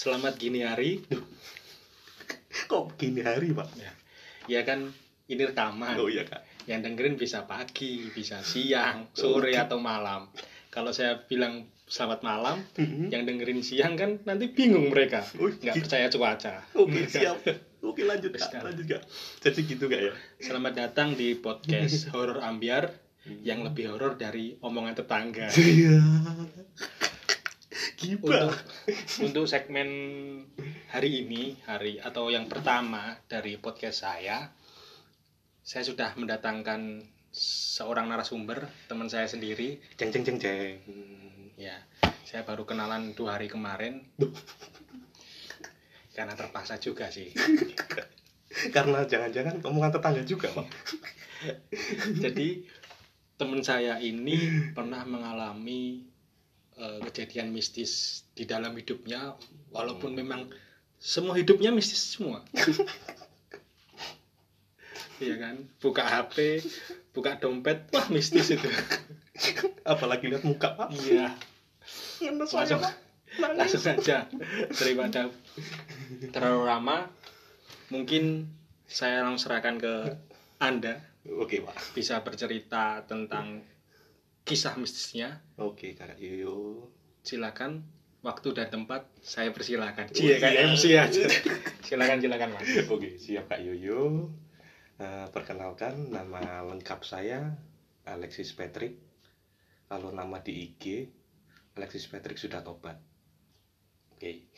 Selamat gini hari. Kok gini hari, Pak? Ya, ya kan ini rekaman. Oh iya, Kak. Yang dengerin bisa pagi, bisa siang, sore Oke. atau malam. Kalau saya bilang selamat malam, Mhm. yang dengerin siang kan nanti bingung mereka. Oh, Nggak gitu. percaya cuaca. Oke, siap. Oke, lanjut, Kak. Lanjut, Kak. Jadi gitu, Kak ya? Selamat datang di podcast Horor Ambiar yang lebih horor dari omongan tetangga. Iya. untuk untuk segmen hari ini hari atau yang pertama dari podcast saya saya sudah mendatangkan seorang narasumber teman saya sendiri Ceng ceng ceng ceng. ya saya baru kenalan dua hari kemarin karena terpaksa juga sih Karena jangan-jangan omongan tetangga juga, Pak. jadi teman saya ini pernah mengalami eh, kejadian mistis di dalam hidupnya walaupun memang semua hidupnya mistis semua. Iya kan? Buka HP buka dompet wah mistis itu. Apalagi lihat muka, Pak. iya. Mana langsung langsung saja daripada terlalu lama mungkin saya langsung serahkan ke anda. Oke, Pak. bisa bercerita tentang kisah mistisnya Oke, Kak Yoyo. silakan waktu dan tempat saya persilakan Oh, Cie kayak iya. MC aja silakan silakan mas Oke, siap Kak Yoyo. Eh, perkenalkan nama lengkap saya Alexis Patrick. Kalau nama di IG Alexis Patrick sudah tobat. Oke.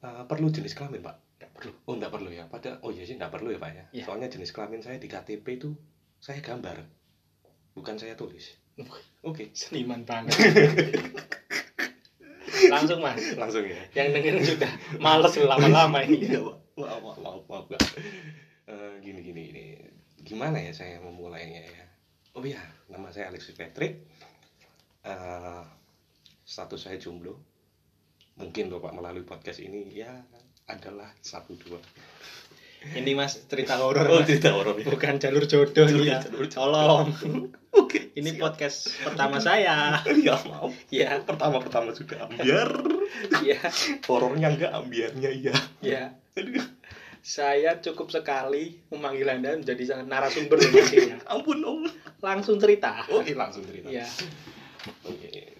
Eh, perlu jenis kelamin, Pak? Nggak perlu Oh, enggak perlu ya. Pada oh iya sih enggak perlu ya, Pak ya. Iya. Soalnya jenis kelamin saya di KTP itu saya gambar. Bukan saya tulis. Oke, seniman banget langsung mas langsung ya. yang dengerin sudah males lama-lama ini Iya. Maaf, maaf, maaf, maaf, Kak. Eh, gini, gini, gini. Gimana ya saya memulainya ya? Oh iya, nama saya Alexis Patrick. Eh, status saya jomblo. Mungkin loh Pak melalui podcast ini ya adalah satu dua. Ini mas cerita horor Oh, tidak horor ya. bukan jalur jodoh Jalur- ya jalur jodoh. tolong Oke. ini siap. podcast pertama saya Ya maaf. ya Pertama-pertama sudah ambiar. ya Horornya enggak, ambiarnya iya. ya saya cukup sekali memanggil anda menjadi narasumber nantinya ampun, ampun. langsung cerita Oke, langsung cerita. ya Oke.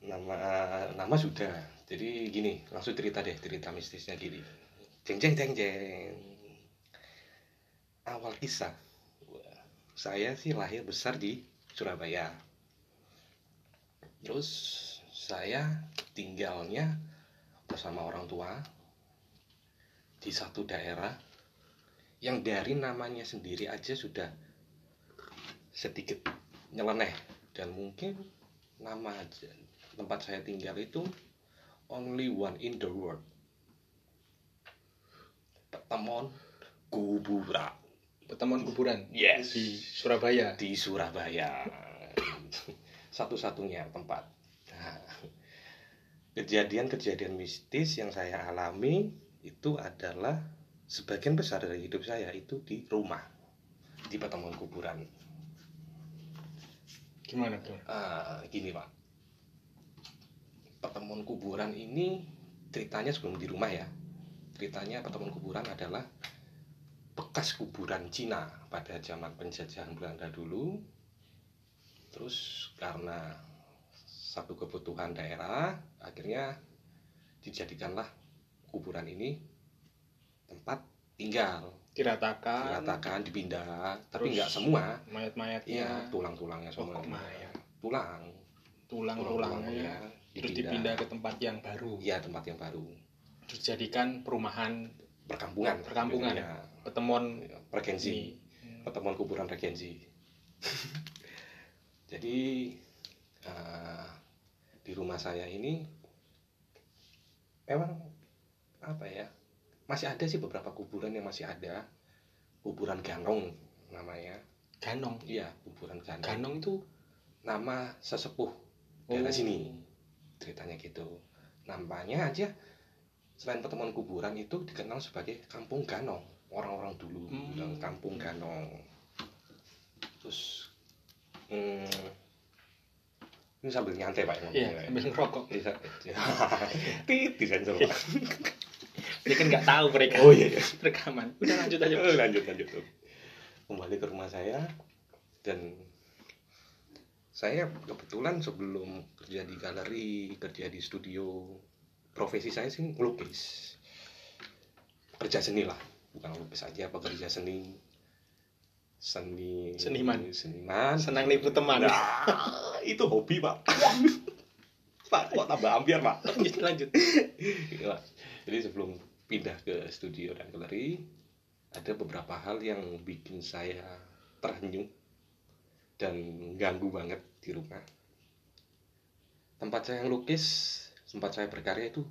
Nama nama sudah. Jadi gini, langsung cerita deh, cerita mistisnya gini. Jeng jeng jeng jeng. Awal kisah. Saya sih lahir besar di Surabaya. Terus saya tinggalnya bersama orang tua di satu daerah yang dari namanya sendiri aja sudah sedikit nyeleneh dan mungkin nama tempat saya tinggal itu only one in the world pertemuan kuburan. Pertemuan kuburan? Yes. Di Surabaya? Di Surabaya. Satu-satunya tempat. Nah, kejadian-kejadian mistis yang saya alami itu adalah sebagian besar dari hidup saya itu di rumah di pertemuan kuburan. Gimana tuh Ah, gini pak. Pertemuan kuburan ini ceritanya sebelum di rumah ya ceritanya pertemuan kuburan adalah bekas kuburan Cina pada zaman penjajahan Belanda dulu. Terus karena satu kebutuhan daerah akhirnya dijadikanlah kuburan ini tempat tinggal. Diratakan. Diratakan dipindah. Tapi nggak semua. mayat-mayatnya. Ya tulang-tulangnya oh, semua. kok mayat? Tulang. Tulang-tulangnya. Terus dipindah. ke tempat yang baru. Ya tempat yang baru terus jadikan perumahan perkampungan. Perkampungan. ya, pertemuan regensi. ini pertemuan kuburan regensi. Jadi eh, di rumah saya ini memang apa ya masih ada sih beberapa kuburan yang masih ada. Kuburan ganong namanya. Ganong? Iya kuburan ganong. Ganong itu? Nama sesepuh daerah Oh. sini. Ceritanya gitu. Namanya aja selain pertemuan kuburan itu dikenal sebagai kampung ganong orang-orang dulu Hmm. bilang kampung ganong terus hmm, ini sambil nyantai pak Iya, ngomongnya, sambil ngerokok. Bisa. Tit, disensor pak. Dia kan nggak tahu mereka. Oh iya, iya. Rekaman. Udah lanjut aja. Eh, lanjut lanjut kembali ke rumah saya dan saya kebetulan sebelum kerja di galeri kerja di studio profesi saya sih ngelukis kerja seni lah bukan ngelukis aja pekerja seni seni Seniman. seniman Senang nipu teman. Nah, itu hobi pak pak kok tambah ambiar pak lanjut lanjut. Iya. Jadi sebelum pindah ke studio dan galeri, ada beberapa hal yang bikin saya terenyuh dan ganggu banget di rumah. Tempat saya ngelukis, tempat saya berkarya itu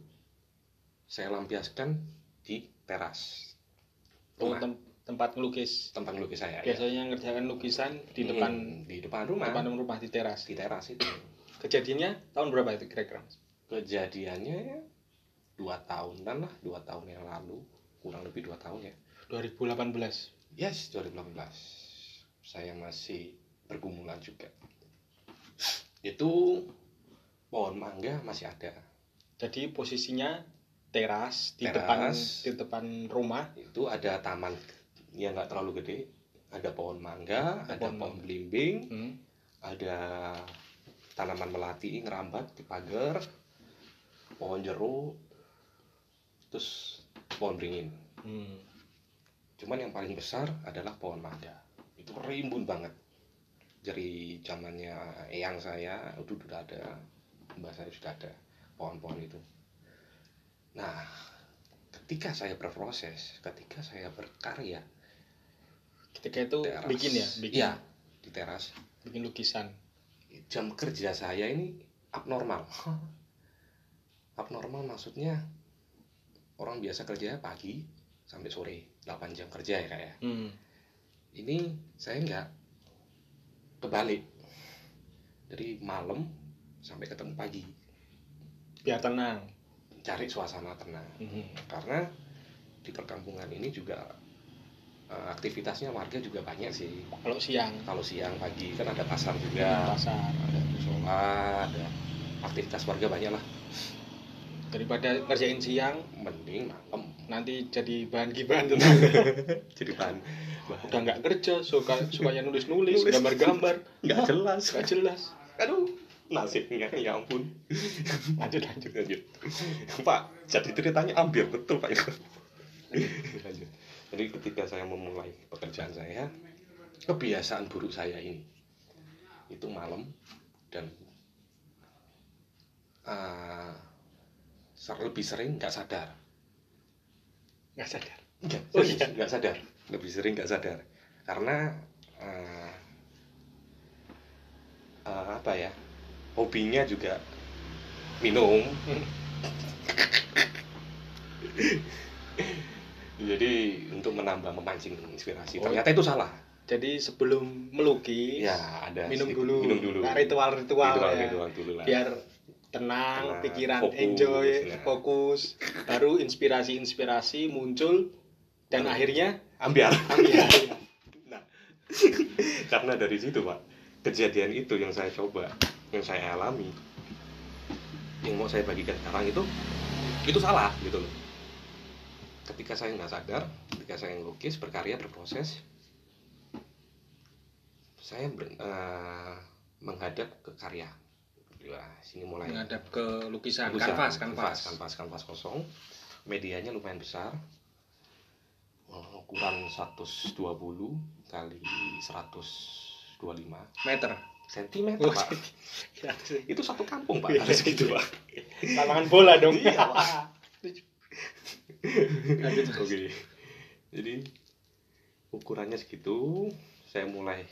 saya lampiaskan di teras Oh, rumah, tem- tempat ngelukis. tempat ngelukis saya. ya. Biasanya ngerjakan lukisan di Hmm, depan di depan rumah, depan rumah di teras. di teras itu. Kejadiannya tahun berapa itu kira-kira? Kejadiannya dua tahunan lah, dua tahun yang lalu, kurang lebih dua tahun ya. 2018. Yes, 2018. Saya masih pergumulan juga. Itu pohon mangga masih ada. Jadi posisinya teras di Teras. depan di depan rumah. Itu ada taman yang nggak terlalu gede. Ada pohon mangga, Ada ada pohon pohon belimbing, Hmm. ada tanaman melati ngerambat di pagar, pohon jeruk, terus pohon beringin. Hmm. Cuman yang paling besar adalah pohon mangga. Itu rimbun banget. Dari zamannya eyang saya itu sudah ada, mbak saya sudah ada pohon-pohon itu. Nah, ketika saya berproses, ketika saya berkarya Ketika itu teras, bikin ya, bikin Iya, di teras. bikin lukisan. Jam kerja saya ini abnormal. abnormal maksudnya orang biasa kerja pagi sampai sore, 8 jam kerja ya kayak. Hmm. ini saya nggak kebalik dari malam sampai ketemu pagi Biar tenang. cari suasana tenang. Hmm. karena di perkampungan ini juga eh, aktivitasnya warga juga banyak sih. Kalau siang. Kalau siang pagi kan ada pasar juga. Pasar. Ada musola ada aktivitas warga banyak lah. Daripada kerjain siang mending malam. nanti jadi bahan tetangga. jadi bahan. Udah nggak kerja suka sukanya nulis Nulis. gambar gambar nggak jelas. Nggak jelas. Aduh nasibnya ya ampun. Lanjut lanjut lanjut. Pak jadi ceritanya hampir betul pak. Lanjut jadi ketika saya memulai pekerjaan saya kebiasaan buruk saya ini itu malam dan ser- lebih sering nggak sadar. Nggak sadar? Nggak Oh, iya. nggak sadar. Lebih sering nggak sadar. Karena ah, ah, apa ya hobinya juga minum. Jadi untuk menambah memancing inspirasi Oh. ternyata itu salah. jadi sebelum melukis ya ada minum sedikit- dulu minum dulu. Nah, ritual ritual, ritual, ya. ritual dulu lah. Biar tenang, Tenang, pikiran fokus, enjoy ya. fokus. Baru inspirasi inspirasi muncul dan Baru. akhirnya ambiar ambil. Nah, karena dari situ pak, kejadian itu yang saya coba, yang saya alami, yang mau saya bagikan sekarang itu, itu salah gitu loh. Ketika saya nggak sadar, ketika saya ngelukis, berkarya, berproses, saya ber- eh, menghadap ke karya. Wah, sini mulai. Menghadap ke lukisan Lukisan, kanvas kanvas kanvas. kanvas kosong. Medianya lumayan besar. Ukuran 120 kali 125 meter sentimeter Oh, pak. ya, itu satu kampung pak. Iya. harus gitu pak. Lapangan bola dong. Iya, Pak. Oke jadi ukurannya segitu. Saya mulai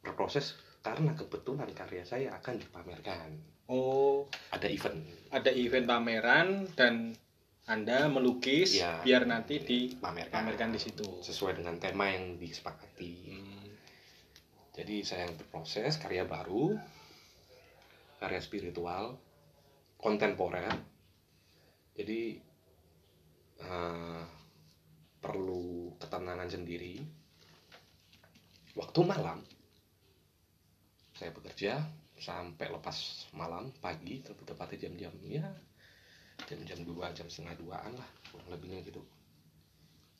berproses karena kebetulan karya saya akan dipamerkan. Oh. Ada event. Ada event pameran dan anda melukis Iya. biar nanti pamerkan dipamerkan di situ. Sesuai dengan tema yang disepakati. Hmm. Jadi saya yang berproses karya baru, karya spiritual, kontemporer. Jadi eh, perlu ketenangan sendiri. Waktu malam saya bekerja, sampai lepas malam pagi tapi tepatnya jam-jam ya jam-jam dua jam setengah duaan lah kurang lebihnya gitu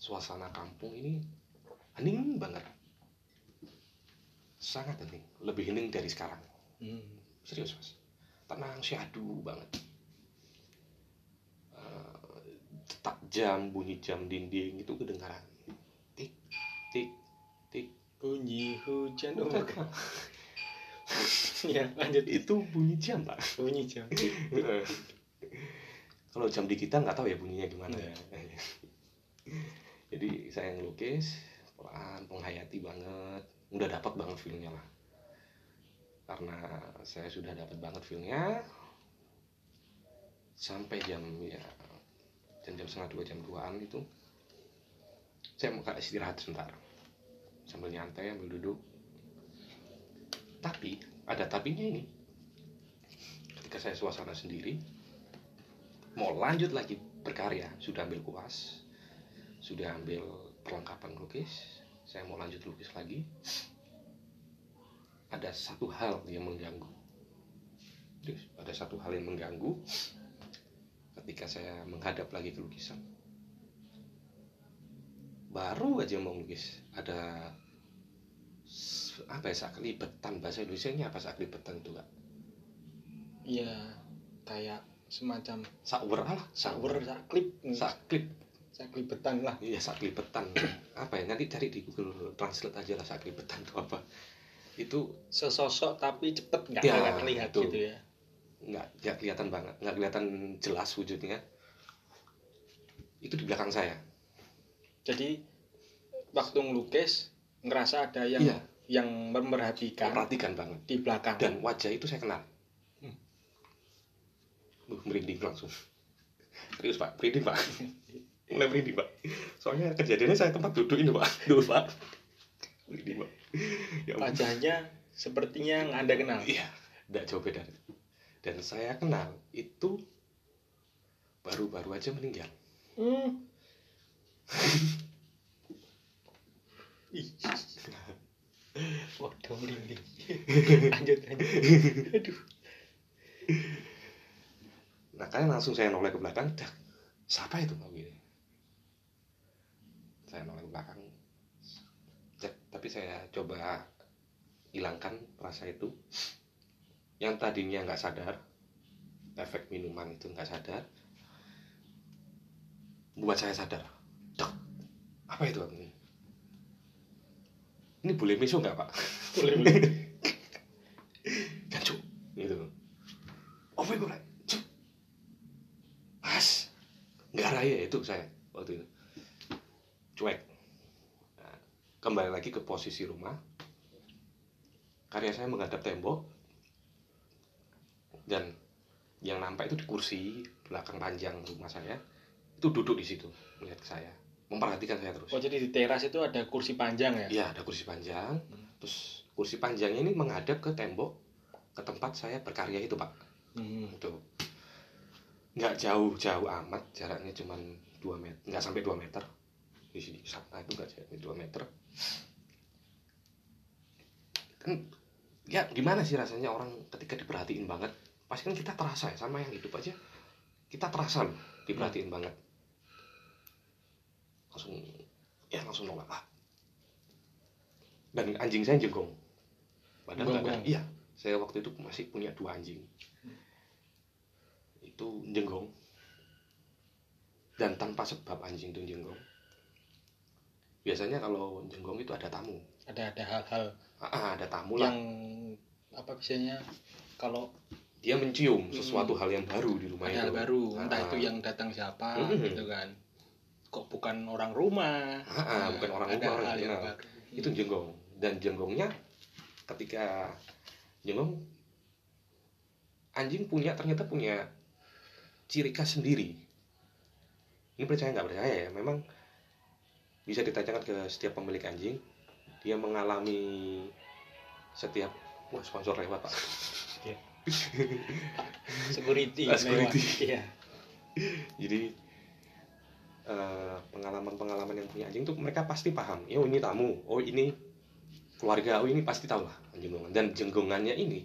suasana kampung ini hening banget sangat hening lebih hening dari sekarang Hmm. serius mas tenang syahdu banget Eh, tak jam bunyi jam dinding itu kedengaran tik tik tik Bunyi hujan. Oh, bukan. ya, lanjut. itu bunyi jam pak Bunyi jam. kalau jam di kita nggak tahu ya bunyinya gimana Iya. ya jadi saya ngelukis pelan menghayati banget udah dapat banget feelnya lah. Karena saya sudah dapat banget feelnya sampai jam ya jam jam setengah dua jam duaan itu saya mau istirahat sebentar. Sambil nyantai sambil duduk. Tapi ada tapinya ini. Ketika saya suasana sendiri mau lanjut lagi berkarya. Sudah ambil kuas sudah ambil perlengkapan lukis saya mau lanjut lukis lagi. Ada satu hal yang mengganggu. Ada satu hal yang mengganggu ketika saya menghadap lagi ke lukisan. Baru aja mau lukis ada apa ya saklibetan bahasa Indonesia nya apa saklibetan itu kak? Iya, kayak semacam sawer lah sawer, saklip, saklip saklibetan lah. Iya saklibetan apa ya nanti cari di Google Translate aja lah saklibetan itu apa itu Sesosok tapi cepet nggak Ya, terlihat itu. gitu ya. nggak nggak kelihatan banget nggak kelihatan jelas wujudnya itu di belakang saya Jadi waktu ngelukis ngerasa ada yang Iya. yang memperhatikan perhatikan banget di belakang. dan wajah itu saya kenal Hmm. Merinding langsung serius pak merinding pak mulai merinding pak soalnya kejadiannya saya tempat duduk ini pak dulu pak merinding pak ya. Wajahnya sepertinya yang anda kenal. Iya, tidak jauh beda. Dan saya kenal itu baru-baru aja meninggal. Hmm. Waduh merinding. lanjut lanjut. Aduh. Nah, kalian langsung saya noleh ke belakang, dah, siapa itu? Gini. Saya noleh ke belakang. Cek, tapi saya coba hilangkan rasa itu. Yang tadinya nggak sadar, efek minuman itu nggak sadar, buat saya sadar. Dek, apa itu ini? Ini boleh miso nggak pak? Boleh boleh. Gancuk gitu oh my god cuk mas nggak raya itu saya waktu itu cuek Nah, kembali lagi ke posisi rumah karya saya menghadap tembok dan yang nampak itu di kursi belakang panjang rumah saya itu duduk di situ melihat ke saya memperhatikan saya terus Oh jadi di teras itu ada kursi panjang ya? Iya, ada kursi panjang. Terus kursi panjangnya ini menghadap ke tembok ke tempat saya berkarya itu, Pak. Hmm. Itu. Nggak jauh-jauh amat, jaraknya cuma 2 meter, nggak sampai 2 meter. Di sini. Sana itu nggak jaraknya 2 meter. Kan ya gimana sih rasanya orang ketika diperhatiin banget? Pasti kan kita terasa ya sama yang hidup aja. Kita terasa loh diperhatiin banget. Langsung ya langsung nolak ah dan anjing saya jenggong padahal nggak ada. Iya saya waktu itu masih punya dua anjing. Itu jenggong dan tanpa sebab anjing itu jenggong biasanya kalau jenggong itu ada tamu. Ada ada hal-hal ah, ah, ada tamu lah. yang apa biasanya kalau dia mencium sesuatu hal yang baru di rumah ada hal itu baru, entah Ah, itu yang datang siapa Mhm. gitu kan. Kok bukan orang rumah? ah, ah, bukan orang rumah orang hal yang baru. itu jenggong dan jenggongnya ketika jenggong anjing punya ternyata punya ciri khas sendiri. Ini percaya nggak? Percaya ya. Memang bisa ditanyakan ke setiap pemilik anjing dia mengalami setiap wah sponsor lewat pak. Security. Ah, security. Iya. jadi eh, pengalaman-pengalaman yang punya anjing tuh mereka pasti paham. Oh ini tamu. Oh ini keluarga. Oh ini pasti tahu lah jenggongan. Dan jenggongannya ini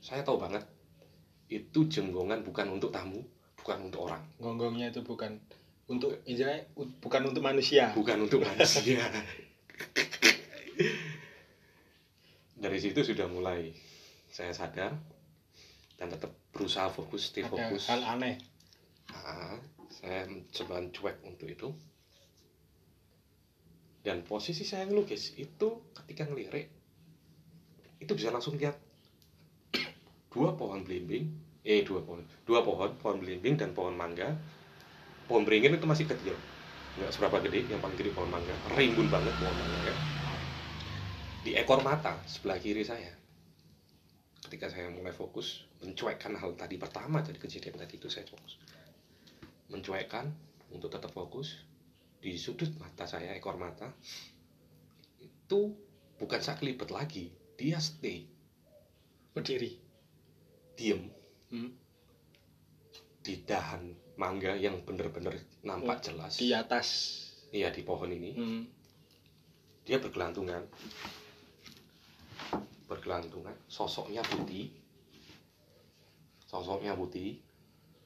saya tahu banget itu jenggongan bukan untuk tamu bukan untuk orang. Gonggongnya itu bukan untuk injilnya bukan untuk manusia. Bukan untuk manusia. Dari situ sudah mulai saya sadar dan tetap berusaha fokus stay ada fokus. hal aneh. Ah, saya coba cuek untuk itu. Dan posisi saya ngelukis itu ketika ngelirik itu bisa langsung lihat dua pohon belimbing eh dua pohon dua pohon pohon belimbing dan pohon mangga pohon beringin itu masih kecil. Nggak seberapa gede yang paling gede pohon mangga. Rimbun banget pohon mangga di ekor mata sebelah kiri saya ketika saya mulai fokus mencuekkan hal tadi pertama dari kejadian tadi itu saya fokus. Mencuekkan untuk tetap fokus di sudut mata saya ekor mata itu bukan saklibet lagi dia stay. Berdiri? Diem. Hmm. di dahan mangga yang bener-bener nampak jelas. di atas. Iya di pohon ini. Hmm. dia bergelantungan. Bergelantungan. Sosoknya putih. Sosoknya putih.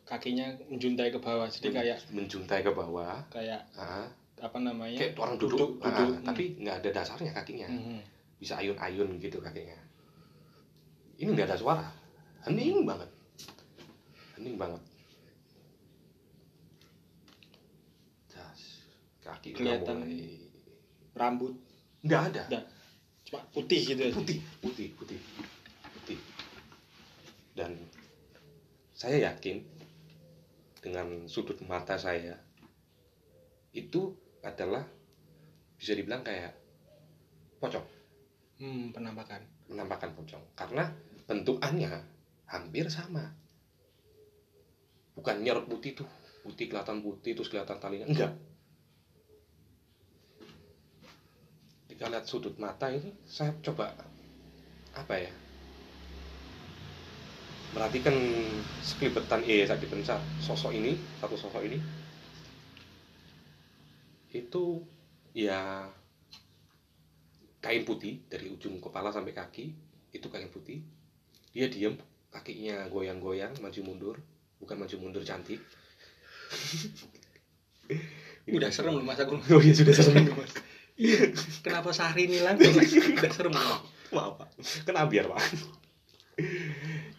Kakinya menjuntai ke bawah jadi men- kayak menjuntai ke bawah. kayak ah, apa namanya? Kayak orang duduk, ah, duduk. tapi nggak ada dasarnya kakinya. Hmm. bisa ayun-ayun gitu kakinya. Ini nggak ada suara. Hening banget. Hening banget kaki Kelihatan. mulai rambut. Nggak ada. Nggak. cuma putih gitu aja. putih putih putih putih. Dan saya yakin dengan sudut mata saya itu adalah bisa dibilang kayak pocong. Hmm, penampakan. Menampakkan pocong. Karena bentukannya hampir sama. Bukan nyerot putih tuh. Putih kelihatan putih terus kelihatan talinya. Enggak ketika lihat sudut mata ini saya coba apa ya? Perhatikan sekelibetan eh saya dipencet sosok ini satu sosok ini. Itu ya kain putih dari ujung kepala sampai kaki itu kain putih. Dia diem kakinya goyang-goyang maju mundur bukan maju mundur cantik. Udah serem loh mas aku. Oh iya sudah serem mas iya. Kenapa sehari ini langsung udah serem maaf pak. Kena biar pak.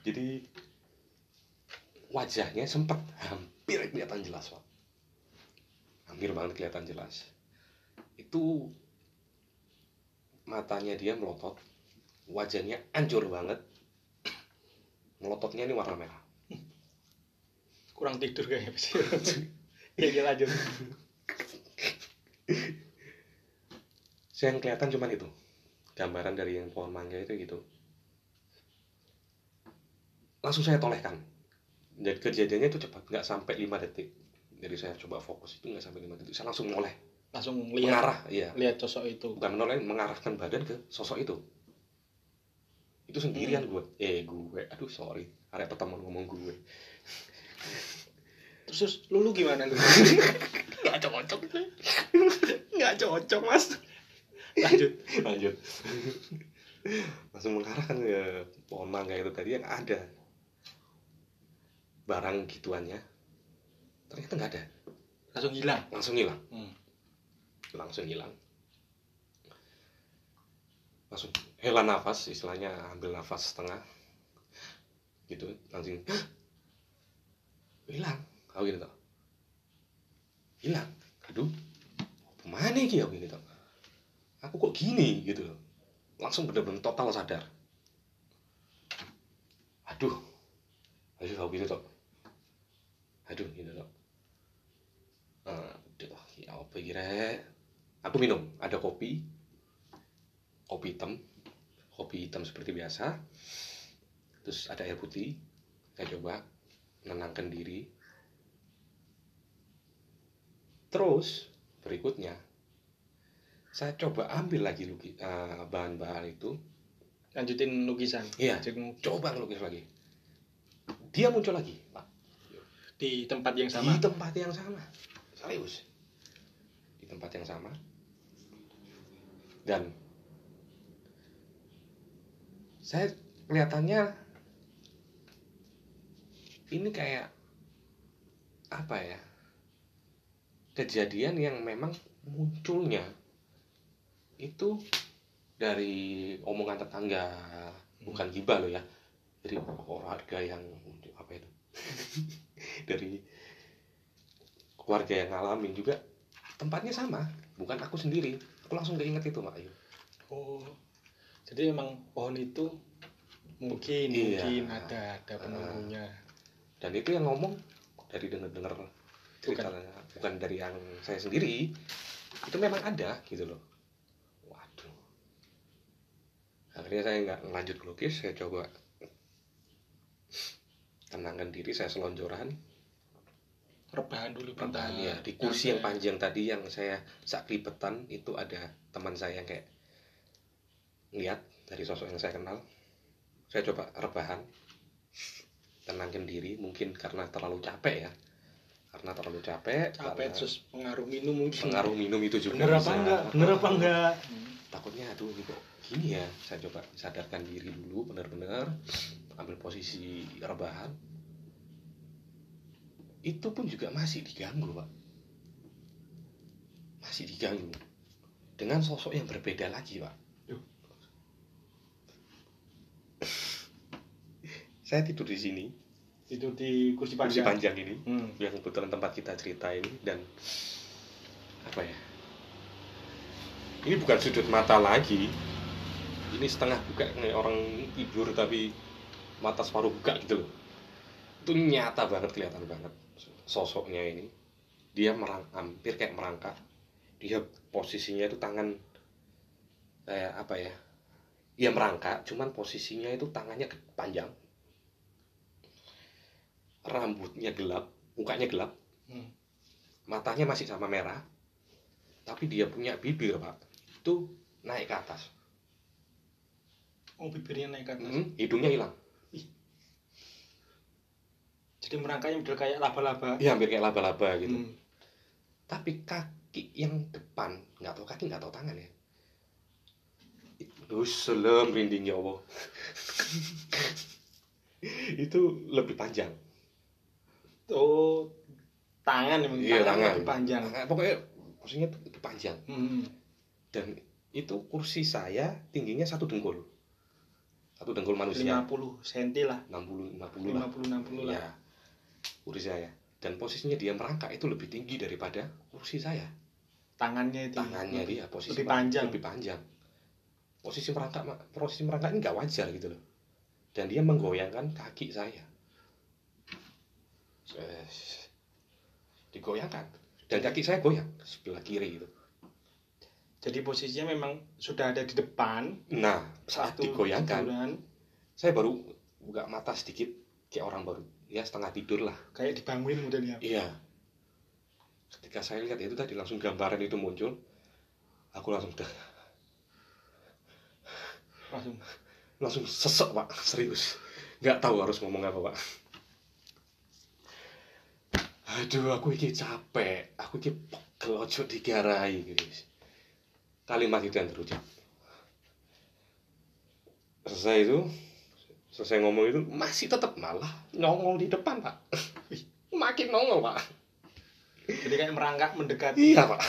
Jadi wajahnya sempat hampir kelihatan jelas pak. Hampir banget kelihatan jelas. Itu matanya dia melotot. Wajahnya hancur banget. Melototnya ini warna merah. Kurang tidur kayaknya pasti ya ya lanjut saya yang kelihatan cuman itu. Gambaran dari yang pohon mangga itu gitu. Langsung saya tolehkan. Jadi kejadiannya itu cepat nggak sampai 5 detik. Jadi saya coba fokus itu nggak sampai 5 detik. Saya langsung menoleh langsung lihat mengarah iya. lihat sosok itu. Bukan menoleh mengarahkan badan ke sosok itu. Itu sendirian Hmm. gue eh gue. Aduh sorry. Ada teman ngomong gue. Terus, terus lu, lu gimana lu? Nggak cocok nggak cocok mas lanjut. Lanjut. Langsung mengarahkan ke pohon mangga itu tadi yang ada. Barang gituannya ternyata nggak ada. Langsung hilang? Langsung hilang. Hmm. langsung hilang. Langsung hela nafas istilahnya ambil nafas setengah. Gitu langsung hilang. Kau gitu tau hilang? Aduh ke mana iki aku gitu aku kok gini gitu langsung bener-bener total sadar. Aduh. Aduh kau gitu tau aduh gitu tau aduh ya apa kira aku minum. Ada kopi. Kopi hitam. Kopi hitam seperti biasa. Terus ada air putih. Saya coba menenangkan diri. Terus berikutnya saya coba ambil lagi eh, bahan-bahan itu. Lanjutin lukisan? Iya. Lanjutin coba ngelukis lagi. Dia muncul lagi pak. Di tempat yang sama? Di tempat yang sama. Serius? Di tempat yang sama. Dan saya kelihatannya ini kayak apa ya? Kejadian yang memang munculnya itu dari omongan tetangga bukan gibah loh ya. Dari warga yang apa itu? Dari keluarga yang ngalamin juga tempatnya sama bukan aku sendiri. Aku langsung keinget itu Mak Ayu. Oh jadi emang pohon itu mungkin Iya. mungkin ada ada penunggunya. Dan itu yang ngomong dari denger-denger ceritanya bukan. dari yang saya sendiri itu memang ada gitu loh waduh akhirnya saya nggak lanjut lukis saya coba tenangkan diri saya selonjoran. Rebahan dulu bentar. ya di kursi yang panjang tadi yang saya saklipetan itu ada teman saya yang kayak lihat dari sosok yang saya kenal. Saya coba rebahan tenangkan diri mungkin karena terlalu capek ya. Karena terlalu capek capek terus pengaruh minum mungkin. Pengaruh minum itu juga bener apa enggak? Bener apa enggak? Takutnya aduh kok gini ya saya coba sadarkan diri dulu benar-benar ambil posisi rebahan. Itu pun juga masih diganggu pak. Masih diganggu. Dengan sosok yang berbeda lagi pak. Saya tidur di sini. Tidur di kursi kursi panjang. panjang ini. Hmm. yang kebetulan tempat kita cerita ini dan apa ya? Ini bukan sudut mata lagi ini setengah buka kayak orang tidur tapi mata separuh buka gitu loh. Itu nyata banget kelihatan banget sosoknya ini. Dia merang hampir kayak merangkak. Dia posisinya itu tangan kayak apa ya dia merangkak cuman posisinya itu tangannya panjang. Rambutnya gelap mukanya gelap. Hmm. matanya masih sama merah tapi dia punya bibir pak. Itu naik ke atas oh bibirnya naik ke atas. Hmm, hidungnya hilang. Jadi merangkaknya model kayak laba-laba. Dia hampir kayak laba-laba gitu. Hmm. tapi kaki yang depan nggak tahu kaki nggak tahu tangan ya. Duh, selam merinding ya Allah. Itu lebih panjang. Oh tangan emang Iya, tangan. lebih panjang. Nah, pokoknya tuh lebih panjang. Hmm. dan itu kursi saya tingginya satu dengkul satu dengkul manusia. 50 cm lah. 60 50 lah. 50 60 lah. Ya kursi saya. Dan posisinya dia merangkak itu lebih tinggi daripada kursi saya. Tangannya itu. Tangannya dia posisi lebih panjang. lebih panjang. Posisi merangkak posisi merangkak ini nggak wajar gitu loh. Dan dia menggoyangkan kaki saya. Digoyangkan. Dan kaki saya goyang sebelah kiri gitu jadi posisinya memang sudah ada di depan. Nah saat digoyangkan tiduran, saya baru buka mata sedikit kayak orang baru. Ya setengah tidur lah. Kayak dibangunin modelnya Iya. Ketika saya lihat itu tadi langsung gambaran itu muncul, aku langsung dah, langsung. Langsung sesek pak, serius. Nggak tahu harus ngomong apa pak. Aduh, aku iki capek, aku iki pegel ojo digarai guys. Kalimat itu yang terucap. Selesai itu, selesai ngomong itu masih tetap malah nongol di depan pak. Makin nongol pak. jadi kayak merangkak mendekati Iya pak,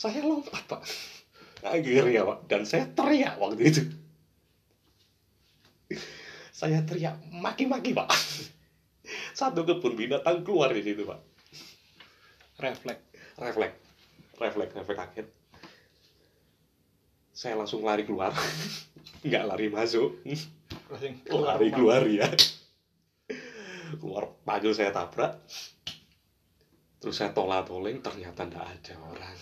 saya lompat pak, akhirnya pak, dan saya teriak waktu itu. Saya teriak maki-maki pak. Satu kebun binatang keluar di situ pak. refleks Refleks, refleks, refleks kaget. Saya langsung lari keluar, nggak lari masuk, langsung lari keluar. ya. Keluar pagar saya tabrak, terus saya tola-toling ternyata nggak ada orang.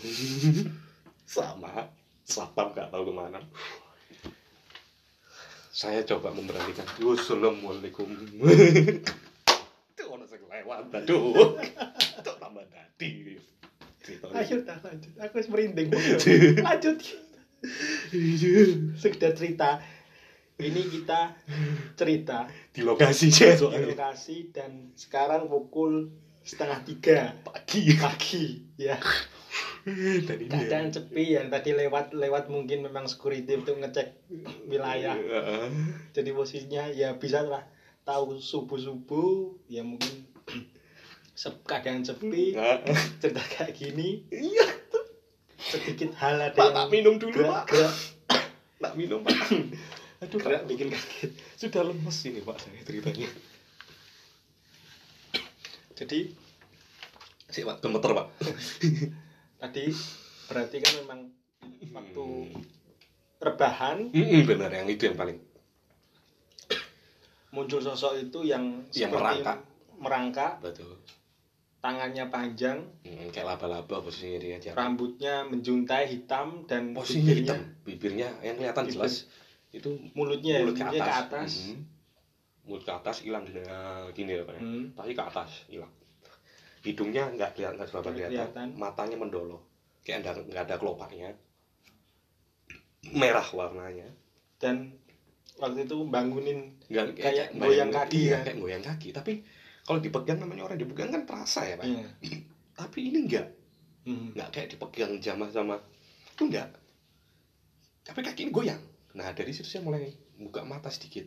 Sama. Satpam nggak tahu ke mana. Saya coba memberanikan assalamualaikum. Itu orang sing lewat aduh. Itu tambah dadi. Ayo dah lanjut. Aku harus merinding. Lanjut sekedar cerita. Ini kita cerita. Di lokasi di lokasi dan sekarang pukul setengah tiga. Pagi. Pagi ya. Dan ini keadaan sepi yang tadi lewat lewat mungkin memang security untuk ngecek wilayah. Heeh. jadi posisinya ya bisa lah. Tahu subuh subuh ya mungkin keadaan sepi Nah, cerita kayak gini. Iya sedikit hal ada Pak, yang tak minum dulu, gerak, Pak. gerak, nak minum pak. Aduh gerak bikin kaget. Sudah lemes ini pak saya ceritanya. Jadi sih pak gemeter pak. Tadi berarti kan memang waktu rebahan Mm-mm, benar yang itu yang paling muncul sosok itu yang Yang merangkak. merangkak, betul tangannya panjang Mm, kayak laba-laba posisinya dia rambutnya menjuntai hitam dan posisinya bibirnya- hitam bibirnya yang kelihatan Bibir. jelas itu mulutnya mulut ke atas, ke atas. Mhm. mulut ke atas hilang nah, gini ya pak ya. Hmm. tapi ke atas hilang hidungnya nggak kelihatan nggak kelihatan kelihatan. matanya mendolo kayak ada nggak ada kelopaknya merah warnanya dan waktu itu bangunin nggak Kayak bayangin- goyang kaki kan? kayak goyang kaki tapi kalau dipegang namanya orang dipegang kan terasa ya pak. Iya. tapi ini enggak. Hmm. nggak kayak dipegang jamah sama itu enggak. Tapi kaki ini goyang. Nah dari situ saya mulai buka mata sedikit.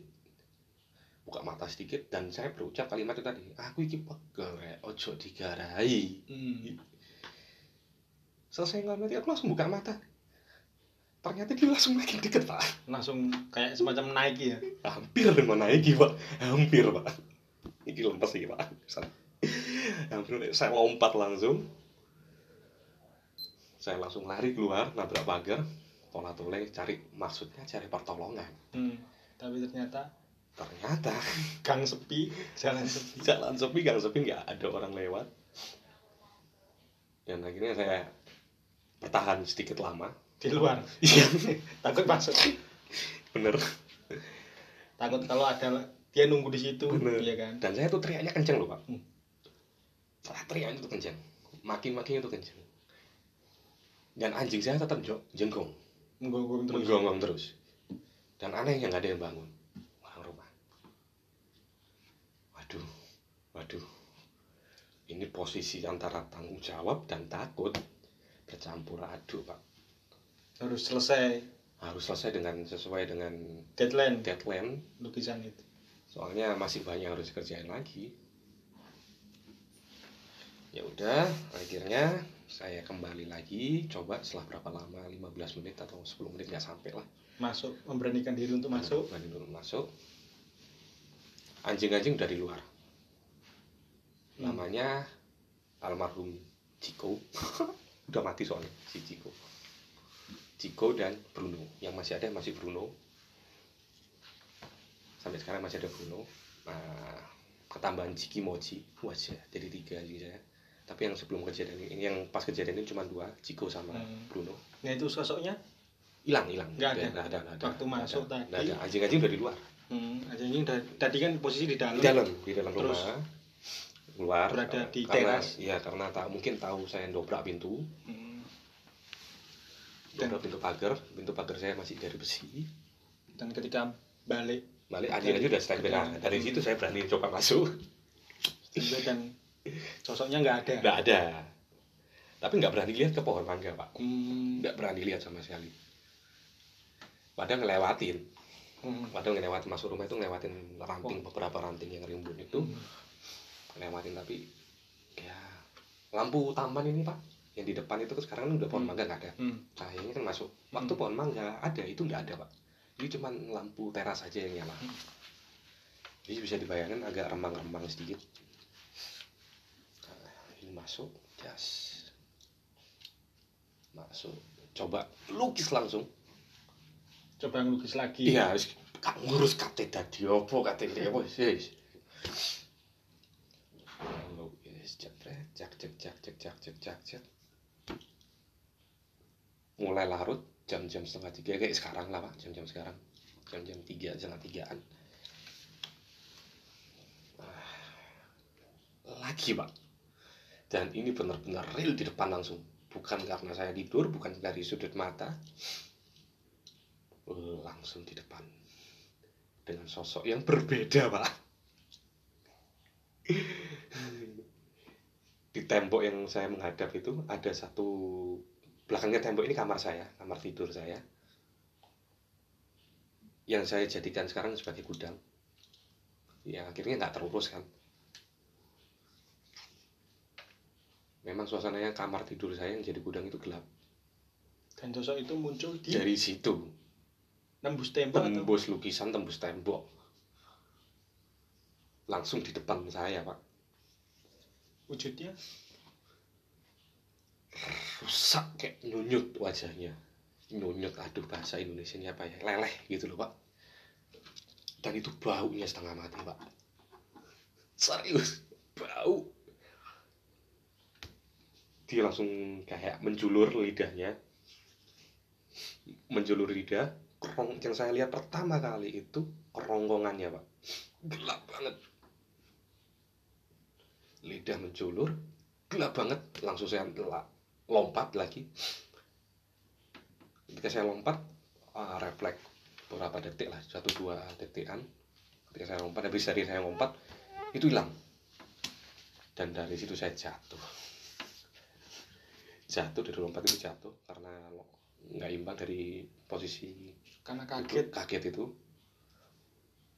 Buka mata sedikit dan saya berucap kalimat itu tadi aku iki pegel ojo digarai. Hmm. selesai itu aku langsung buka mata. Ternyata dia langsung makin deket pak. Langsung kayak semacam naik ya? Hampir menaiki pak. Hampir pak ini lemes sih pak. Hampir saya lompat langsung. Saya langsung lari keluar nabrak pagar pola tole cari maksudnya cari pertolongan. Hmm. tapi ternyata? Ternyata. Gang sepi jalan sepi. Jalan sepi gang sepi nggak ada orang lewat. Dan akhirnya saya bertahan sedikit lama. Di luar? Iya. Takut masuk. Bener. Takut kalau ada dia nunggu di situ. Bener. iya kan? Dan saya tuh teriaknya kenceng loh pak. Hmm. Teriaknya tuh kenceng. Makin makin itu kenceng. Dan anjing saya tetap jok jenggong menggonggong terus. Menggonggong terus. Dan anehnya nggak ada yang bangun. Orang rumah. Waduh waduh. Ini posisi antara tanggung jawab dan takut bercampur aduk pak. Harus selesai. Harus selesai dengan sesuai dengan deadline. deadline. Lukisan itu soalnya masih banyak harus dikerjain lagi. Ya udah akhirnya saya kembali lagi. Coba setelah berapa lama? 15 menit atau 10 menit nggak sampai lah. Masuk memberanikan diri untuk masuk. Kembali dulu masuk. Anjing-anjing udah di luar. Hmm. namanya almarhum Ciko. Udah mati soalnya si Ciko. Ciko dan Bruno. Yang masih ada masih Bruno sampai sekarang masih ada Bruno. Nah ketambahan Ciki Moji. Wajah jadi tiga anjing saya tapi yang sebelum kejadian ini yang pas kejadian ini cuma dua Ciko sama Hmm. Bruno. Nah itu sosoknya? Hilang hilang. Nggak ada. Nggak ada, ada. Waktu masuk ada, tadi. nggak ada. Anjing-anjing udah di luar. Hmm, da- tadi kan posisi di dalam. Di dalam di dalam Terus rumah keluar. berada di karena teras. ya karena tak mungkin tahu saya dobrak pintu. Hmm, Dan- dobrak pintu pagar. Pintu pagar saya masih dari besi. Dan ketika balik balik adik aja udah standby nah, dari situ saya berani coba masuk. Dan sosoknya nggak ada. Nggak ada. Tapi nggak berani lihat ke pohon mangga pak. Hmm, nggak berani lihat sama sekali. Padahal ngelewatin. Hmm, padahal ngelewatin masuk rumah itu ngelewatin ranting beberapa ranting yang rimbun itu. Hmm. ngelewatin tapi ya lampu taman ini pak yang di depan itu sekarang udah pohon Hmm. mangga nggak ada. Hmm, cahayanya kan masuk. Waktu Hmm. pohon mangga ada itu nggak ada pak jadi cuma lampu teras aja yang nyala. Hmm. Jadi bisa dibayangkan agak remang-remang sedikit. Nah, ini masuk jas. Masuk. Coba lukis langsung. Coba lukis lagi. Iya harus ngurus kate dadi apa kate opo wis lukis cek, cek, cek, cek, cek, cek, cak cak mulai larut jam-jam setengah tiga kayak sekarang lah pak. Jam-jam sekarang. Jam-jam tiga setengah tigaan. Ah, lagi pak. Dan ini benar-benar real di depan langsung. Bukan karena saya tidur bukan dari sudut mata. Langsung di depan. Dengan sosok yang berbeda pak. Di tembok yang saya menghadap itu ada satu belakangnya tembok ini kamar saya kamar tidur saya. Yang saya jadikan sekarang sebagai gudang. Ya akhirnya nggak terurus kan. Memang suasananya kamar tidur saya yang jadi gudang itu gelap. Dan sosok itu muncul di dari situ. Nembus tembok atau? Tembus lukisan tembus tembok. Langsung di depan saya pak. Wujudnya rusak kayak nyunyut wajahnya. Nyunyut aduh bahasa Indonesia apa ya? Leleh gitu loh pak. Dan itu baunya setengah mati pak. Serius bau. Dia langsung kayak menjulur lidahnya. Menjulur lidah. Kerong yang saya lihat pertama kali itu kerongkongannya pak. Gelap banget. Lidah menjulur gelap banget. Langsung saya la- lompat lagi. Ketika saya lompat ah, refleks beberapa detik lah satu dua detikan. Ketika saya lompat habis dari saya lompat itu hilang. Dan dari situ saya jatuh. Jatuh dari lompat itu jatuh karena nggak imbang dari posisi karena kaget. kaget itu.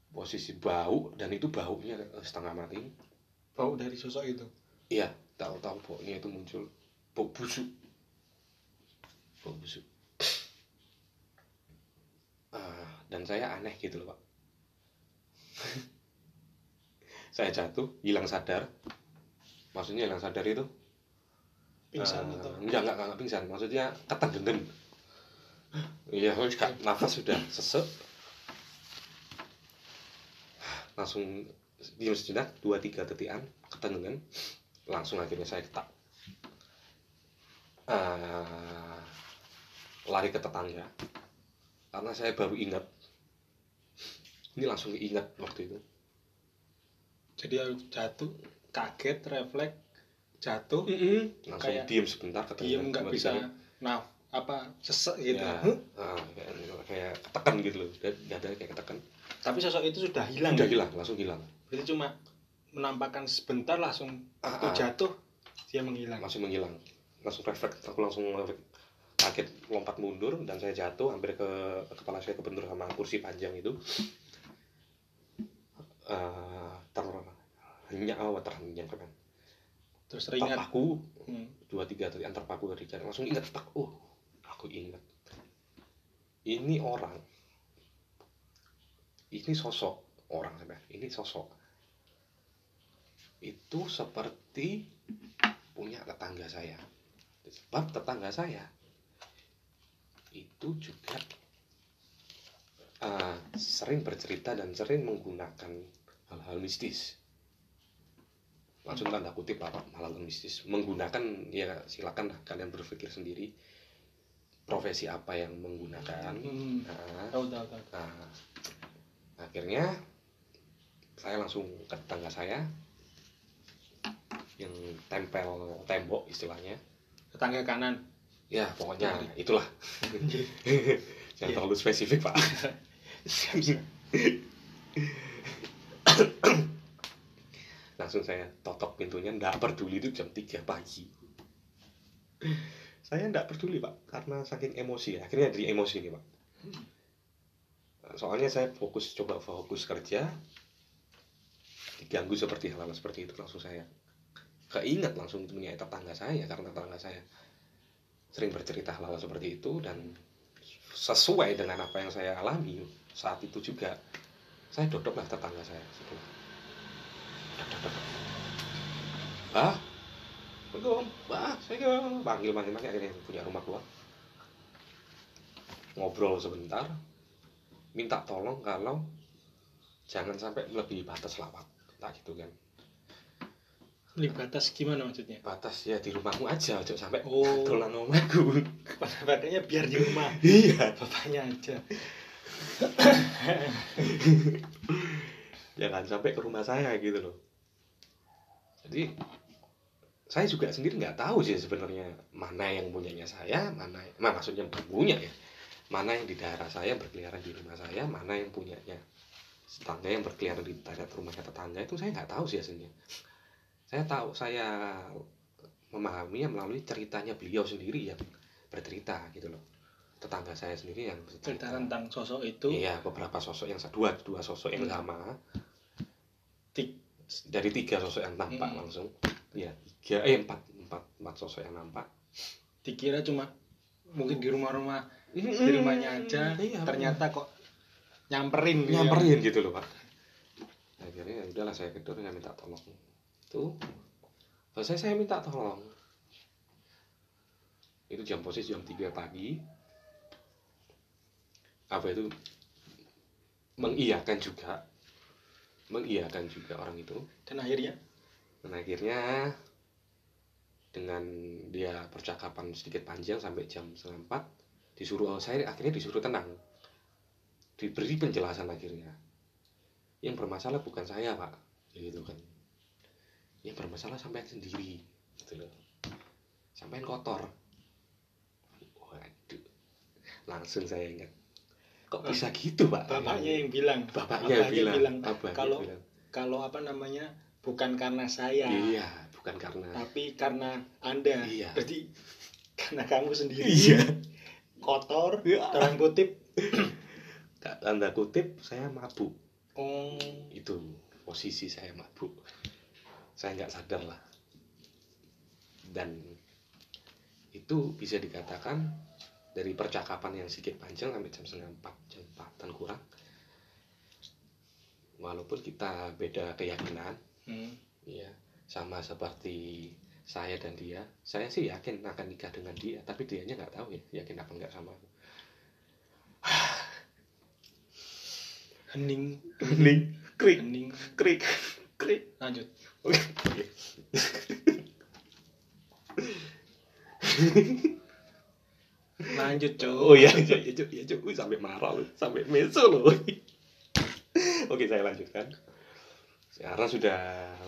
Posisi bau dan itu baunya setengah mati. Bau dari sosok itu? Iya tahu-tahu baunya itu muncul bau busuk bau busuk Ah, dan saya aneh gitu loh pak. Saya jatuh hilang sadar. Maksudnya hilang sadar itu? Pingsan eh, atau enggak, enggak enggak pingsan. Maksudnya ketendenden iya nafas sudah sesek. Langsung diam sejenak dua tiga detikan ketendenden langsung akhirnya saya ketak Eh, lari ke tetangga. Karena saya baru ingat. Ini langsung ingat waktu itu. Jadi jatuh kaget refleks jatuh. Langsung Kayak diem sebentar ketendenden diem nggak bisa nah apa sesek gitu ya, Huh? ah, kayak, kayak ketekan gitu loh. Dada kayak ketekan. Tapi sosok itu sudah hilang udah hilang langsung hilang. Berarti cuma menampakkan sebentar langsung Ah, itu ah. jatuh dia menghilang. Langsung menghilang langsung refleks aku langsung kaget lompat mundur dan saya jatuh hampir ke kepala saya kebentur sama kursi panjang itu. Eh terhenyak oh terhenyak kan. Terus teringat. Terpaku Hmm. dua tiga tadi antar paku dari jalan. Langsung ingat tak oh aku ingat. Ini orang. Ini sosok orang sebenarnya ini sosok. Itu seperti punya tetangga saya sebab tetangga saya itu juga eh, sering bercerita dan sering menggunakan hal-hal mistis. Langsung tanda kutip apa? Hal-hal mistis. Menggunakan ya silakan kalian berpikir sendiri. Profesi apa yang menggunakan? Hmm. Nah, tahu tahu tahu. Nah, akhirnya saya langsung ke tetangga saya yang tempel tembok istilahnya. Tetangga kanan Ya, pokoknya Iya. itulah. Jangan Iya. terlalu spesifik, Pak. Langsung saya totok pintunya, nggak peduli itu jam 3 pagi. Saya nggak peduli, Pak, karena saking emosi. Akhirnya jadi emosi nih, Pak. Soalnya saya fokus, coba fokus kerja, diganggu seperti hal-hal seperti itu langsung saya keinget langsung punya tetangga saya karena tetangga saya sering bercerita hal-hal seperti itu dan sesuai dengan apa yang saya alami saat itu juga saya dodok lah tetangga saya. Sebelah Dok, dok, dok. ah belum ah saya panggil panggil panggil. Akhirnya punya rumah gua ngobrol sebentar. Minta tolong kalau jangan sampai melebihi batas lapak tak gitu kan di batas gimana maksudnya? Batas ya di rumahmu aja ojo sampai Oh. dolan omahku. Makanya biar di rumah. Iya. Bapaknya aja. Jangan sampai ke rumah saya gitu loh. Jadi saya juga sendiri nggak tahu sih sebenarnya mana yang punyanya saya mana nah, maksudnya bukan punya ya. Mana yang di daerah saya berkeliaran di rumah saya mana yang punyanya tetangga yang berkeliaran di daerah rumahnya tetangga itu saya nggak tahu sih aslinya saya tahu saya memahaminya melalui ceritanya beliau sendiri yang bercerita gitu loh. Tetangga saya sendiri yang cerita bercerita tentang sosok itu. Iya, beberapa sosok yang dua dua sosok yang Hmm. sama dari tiga sosok yang tampak Hmm. langsung. Ya tiga eh empat empat empat sosok yang nampak. Dikira cuma mungkin di rumah-rumah di rumahnya aja Iya, ternyata kok nyamperin gitu ya. nyamperin gitu loh pak. Akhirnya ya udahlah saya kedor saya minta tolong tuh selesai saya minta tolong. Itu jam posisi jam 3 pagi. Apa itu? Mengiyakan juga. Mengiyakan juga orang itu. Dan akhirnya? Dan akhirnya dengan dia percakapan sedikit panjang sampai jam setengah empat disuruh saya akhirnya disuruh tenang. Diberi penjelasan akhirnya. Yang bermasalah bukan saya pak. Gitu kan yang bermasalah sampai sendiri gitu loh. Sampai kotor. Waduh langsung saya ingat. Kok bisa gitu pak? bapaknya yang bilang. Bapaknya bapaknya bilang, bilang, bapaknya kalau- bilang, kalau apa namanya bukan karena saya. Iya bukan karena tapi karena anda. Iya. berarti karena kamu sendiri. Iya. Kotor Iya. dalam kutip. Tanda kutip saya mabuk. Oh. Itu posisi saya mabuk saya nggak sadar lah. Dan itu bisa dikatakan dari percakapan yang sedikit panjang sampai jam setengah empat jam empatan kurang walaupun kita beda keyakinan hmm. ya sama seperti saya dan dia saya sih yakin akan nikah dengan dia tapi dianya nggak tahu ya yakin apa nggak sama aku. Hening. Hening. Krik. Hening. Krik. Krik. Lanjut. Lanjut cok Oh iya, iya, iya, Cuk. iya, Cuk. Wih, sampai marah loh, sampai meso loh. Oke, saya lanjutkan. Sekarang sudah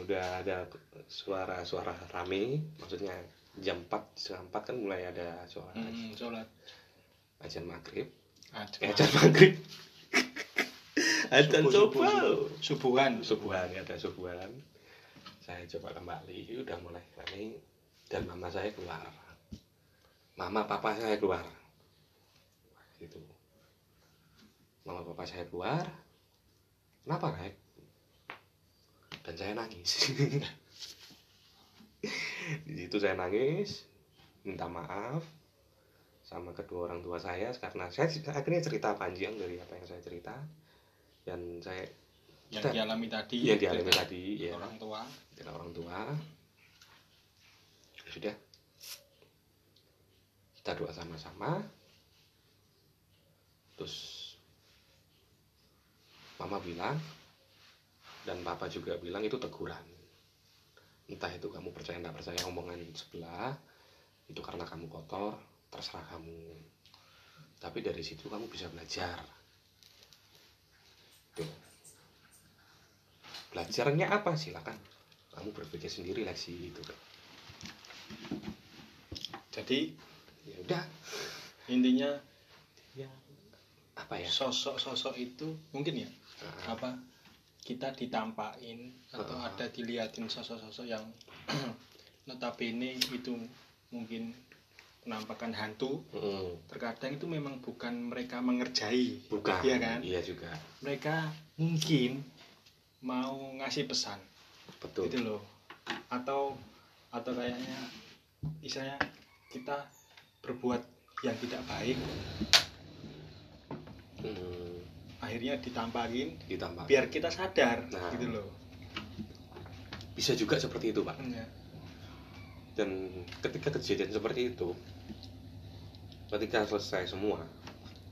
udah ada suara-suara rame, maksudnya jam 4, setengah 4 kan mulai ada suara hmm, sholat ajan maghrib. Ah, Eh, ajan maghrib. ajan Subuh, subuh, subuhan Subuhan, ya, ada subuhan. Saya coba kembali, udah mulai rame. Dan mama saya keluar. Mama papa saya keluar. Gitu. Mama papa saya keluar. Kenapa, Rek? Dan saya nangis. Di situ saya nangis, minta maaf sama kedua orang tua saya karena saya akhirnya cerita panjang dari apa yang saya cerita dan saya yang Kita- dialami tadi yang dialami dari tadi ya orang tua. Dari orang tua. Sudah. Kita doa sama-sama. Terus mama bilang dan papa juga bilang itu teguran. Entah itu kamu percaya nggak percaya omongan sebelah itu karena kamu kotor terserah kamu. Tapi dari situ kamu bisa belajar. Tuh. Belajarnya apa? Silakan. Kamu berpikir sendiri leksi itu kan. Jadi ya udah. intinya ya apa ya? sosok-sosok itu mungkin ya Nah, apa kita ditampain atau Ah. ada diliatin sosok-sosok yang notabene itu mungkin penampakan hantu. Mm, terkadang itu memang bukan mereka mengerjai. Bukan. Iya kan? iya juga. Mereka mungkin mau ngasih pesan. Betul. Gitu loh. Atau atau kayaknya misalnya kita berbuat yang tidak baik Mm, akhirnya ditampakin ditambah biar kita sadar Nah. gitu loh. Bisa juga seperti itu pak. Ya. dan ketika kejadian seperti itu ketika selesai semua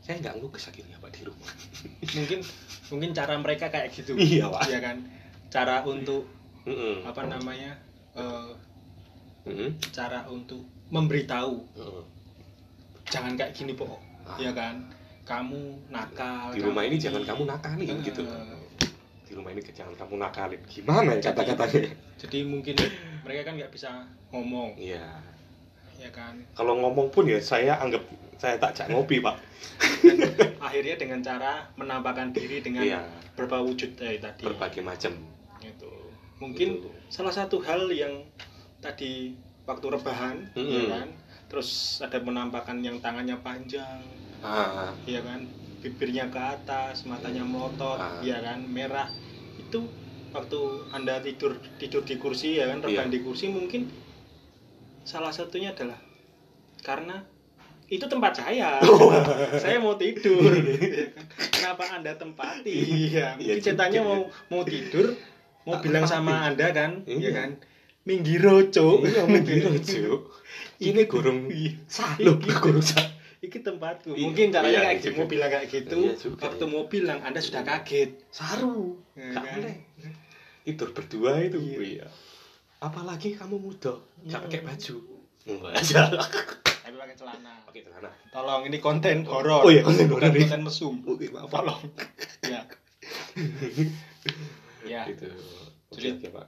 saya nggak ngelukis akhirnya pak di rumah. Mungkin mungkin cara mereka kayak gitu. Iya pak. Ya kan? Cara untuk Mm-mm. apa namanya eh, Mm-mm. cara untuk memberitahu. Mm-mm. jangan kayak gini pokok Ah. ya kan? Kamu nakal di rumah ini kamu jangan kamu nakalin Eh, gitu. Di rumah ini jangan kamu nakalin. Gimana ya kata-katanya? Jadi mungkin mereka kan nggak bisa ngomong. Iya. Ya kan? Kalau ngomong pun ya saya anggap saya tak jak ngopi pak. Akhirnya dengan cara menampakkan diri dengan iya. beberapa wujud eh, tadi. Berbagai macam. Gitu. mungkin Gitu. salah satu hal yang tadi waktu rebahan Mm-mm. ya kan? Terus ada penampakan yang tangannya panjang. Ah. Ya kan? Bibirnya ke atas matanya melotot Ah. ya kan? Merah. Itu waktu anda tidur tidur di kursi ya kan? Rebahan Iya. di kursi mungkin salah satunya adalah karena itu tempat saya saya mau tidur ya kenapa anda tempati ya Iya mungkin ceritanya juga. mau mau tidur mau bilang sama anda kan Iya. ya kan minggiro cuk Iya, minggiro, Cuk. Ini gurung Iya. salu, Iki- gurung salu. Iki tempatku. Iya, Mungkin caranya iya, kayak gitu, mau bilang kayak gitu. Iya juga, waktu iya. mau bilang Anda sudah kaget. Saru. Ya Gak kan? boleh. Tidur berdua itu. Iya. Iya. Apalagi kamu muda, gak Hmm. pakai baju. Enggak pakai celana. Pakai celana. Tolong ini konten horor. Oh iya, konten horor. konten mesum. Oke, maaf. Tolong. ya. ya. Gitu. Jadi- Oke, oke, Pak.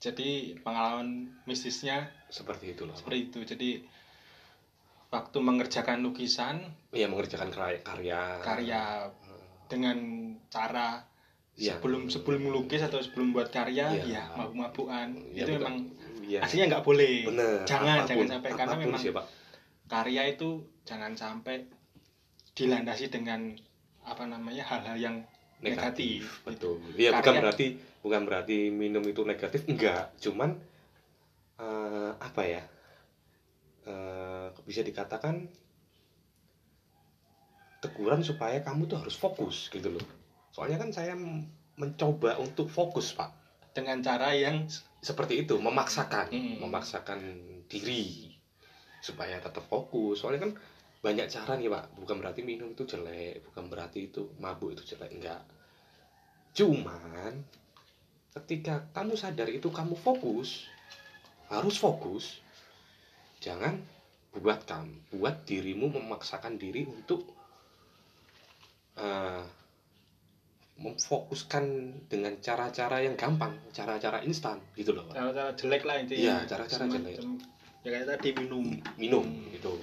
Jadi pengalaman mistisnya Seperti itulah. Pak. seperti itu. Jadi waktu mengerjakan lukisan Iya, mengerjakan karya karya. karya dengan cara Iya. sebelum sebelum melukis atau sebelum buat karya Iya. ya mabuk-mabukan Iya, itu betul. memang Iya. aslinya nggak boleh Bener. jangan apa pun, jangan sampai karena memang sih, Pak. Karya itu jangan sampai dilandasi dengan apa namanya hal-hal yang negatif, betul. Iya bukan berarti bukan berarti minum itu negatif enggak. Cuman eh, apa ya eh, bisa dikatakan teguran supaya kamu tuh harus fokus gitu loh. Soalnya kan saya mencoba untuk fokus pak. Dengan cara yang seperti itu memaksakan Hmm. memaksakan diri supaya tetap fokus. Soalnya kan banyak cara nih pak. Bukan berarti minum itu jelek bukan berarti itu mabuk itu jelek enggak. Cuman ketika kamu sadar itu kamu fokus harus fokus jangan buat kamu buat dirimu memaksakan diri untuk eh, memfokuskan dengan cara-cara yang gampang cara-cara instan gitu loh cara-cara jelek lah intinya. Iya, cara-cara jelek. Ya kayak tadi minum. Minum Hmm. gitu.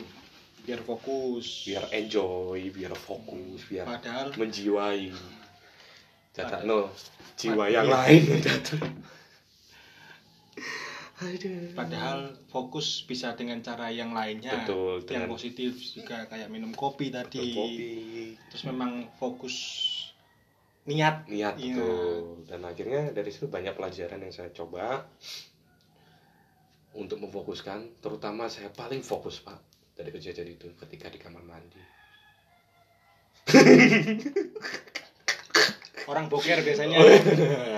Biar fokus. Biar enjoy biar fokus biar padahal menjiwai. Padahal- no jiwa Pad- yang lain. Aduh. padahal fokus bisa dengan cara yang lainnya betul yang dengan positif juga kayak minum kopi tadi. Kopi. Terus memang fokus niat. Niat betul. Dan akhirnya dari situ banyak pelajaran yang saya coba untuk memfokuskan terutama saya paling fokus pak dari kejadian itu ketika di kamar mandi. Orang boker biasanya. Oh, iya.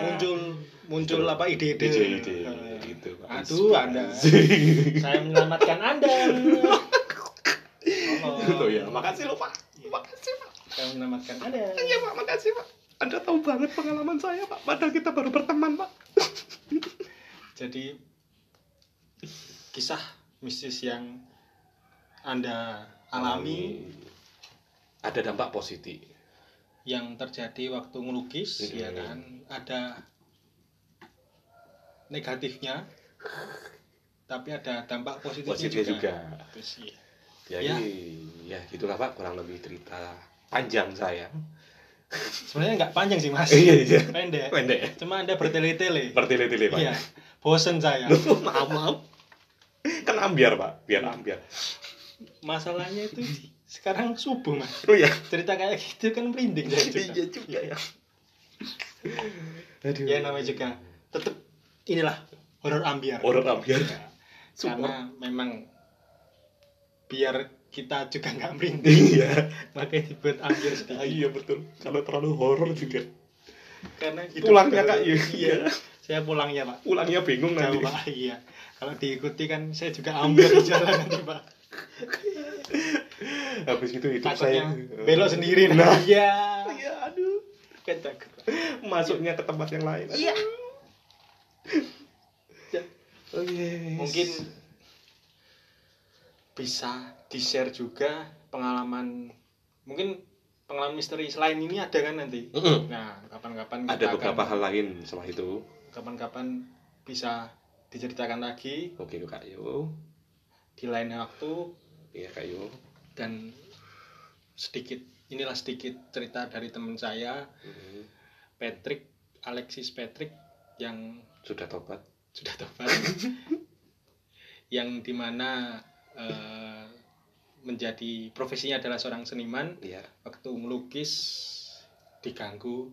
muncul muncul apa ide-ide. Ide-ide Eh, gitu Pak. aduh anda. Inspirasi. saya menyelamatkan anda. Oh ya makasih lo pak. Makasih pak. Saya menyelamatkan anda. Iya pak. Makasih pak. Anda tahu banget pengalaman saya pak. Padahal kita baru berteman pak. Jadi kisah mistis yang anda alami. Ada dampak positif. Yang terjadi waktu ngelukis Mhm. ya kan? Ada negatifnya tapi ada dampak positifnya, positif juga, Itu sih. jadi ya. gitulah pak. Kurang lebih cerita panjang saya. Sebenarnya nggak panjang sih mas. Iya iya. Pendek. Pendek. Ya cuma anda bertele-tele. Bertele-tele pak. Iya bosen saya. Maaf maaf kan ambiar pak. Biar ambiar. Masalahnya itu sekarang subuh mas. Oh ya cerita kayak gitu kan merinding saya juga. iya juga ya. Aduh ya namanya juga tetap inilah horor ambiar. Horor ambiar. Ya, karena memang biar kita juga nggak merinding. Iya. Makanya dibuat ambiar sedikit. Iya betul. Kalau terlalu horor juga. Karena pulangnya kak iya iya. Saya pulangnya pak. Pulangnya bingung jauh nanti. Pak. Iya kalau diikuti kan saya juga ambil di jalan nanti pak. Habis itu hidup saya. takutnya belok sendiri. Nah. nah. Iya. Iya aduh. Takut masuknya ke tempat yang lain. Iya. Oh yes. mungkin bisa di share juga pengalaman mungkin pengalaman misteri selain ini ada kan nanti? Mm-mm. nah kapan-kapan ada kita beberapa akan- hal lain setelah itu. Kapan-kapan bisa diceritakan lagi. Oke kak Yo. Di lain waktu. Iya kak Yo. Dan sedikit inilah sedikit cerita dari teman saya Mm. Patrick Alexis Patrick yang sudah tobat. Sudah tobat. Yang di mana eh, menjadi profesinya adalah seorang seniman. Iya. Waktu melukis diganggu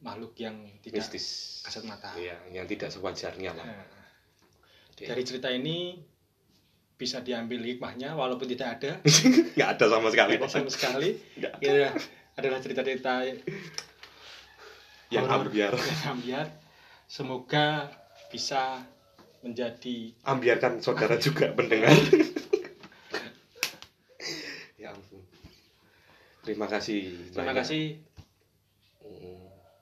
makhluk yang tidak mistis. kasat mata. Iya, yang tidak sewajarnya lah. Nah, Oke. dari cerita ini bisa diambil hikmahnya walaupun tidak ada nggak ada sama sekali sama sekali ada. ya, adalah cerita-cerita yang ambiar yang ambiar semoga bisa menjadi ambiarkan saudara juga mendengar ya ampun terima kasih terima banyak. kasih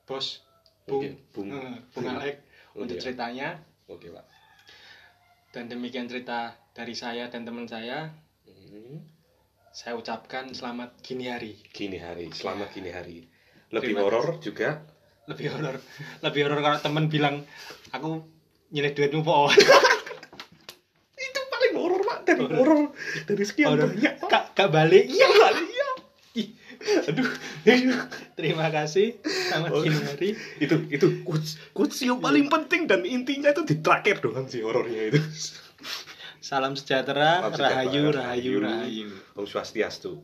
bos bung Oke, Bung. eh, bung Alek Oh, untuk iya. ceritanya oke pak dan demikian cerita dari saya dan teman saya Mm, saya ucapkan selamat gini hari. Gini hari selamat gini hari. Lebih horor juga. Lebih horor lebih horor kalau temen bilang aku nyilih duitmu po. Itu paling horor pak dari horor. dari sekian banyak kak kak balik. Iya iya aduh. Terima kasih. Selamat Oh. gini hari itu itu quotes, quotes yang paling penting dan intinya itu di terakhir doang sih horornya itu. Salam sejahtera Salam sejahtera, rahayu rahayu. Rahayu. Om Swastiastu